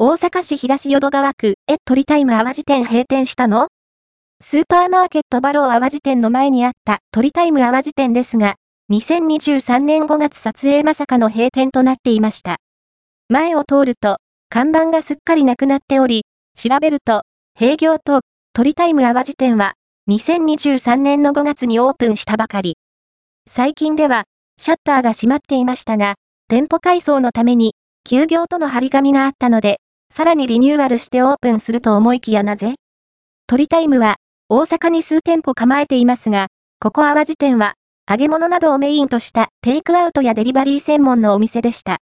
大阪市東淀川区、え、鳥タイム淡路店閉店したの？スーパーマーケットバロー淡路店の前にあった鳥タイム淡路店ですが、2023年5月撮影まさかの閉店となっていました。前を通ると、看板がすっかりなくなっており、調べると、閉業と鳥タイム淡路店は、2023年の5月にオープンしたばかり。最近では、シャッターが閉まっていましたが、店舗改装のために、休業との張り紙があったので、さらにリニューアルしてオープンすると思いきやなぜ？鳥タイムは、大阪に数店舗構えていますが、ここ淡路店は、揚げ物などをメインとしたテイクアウトやデリバリー専門のお店でした。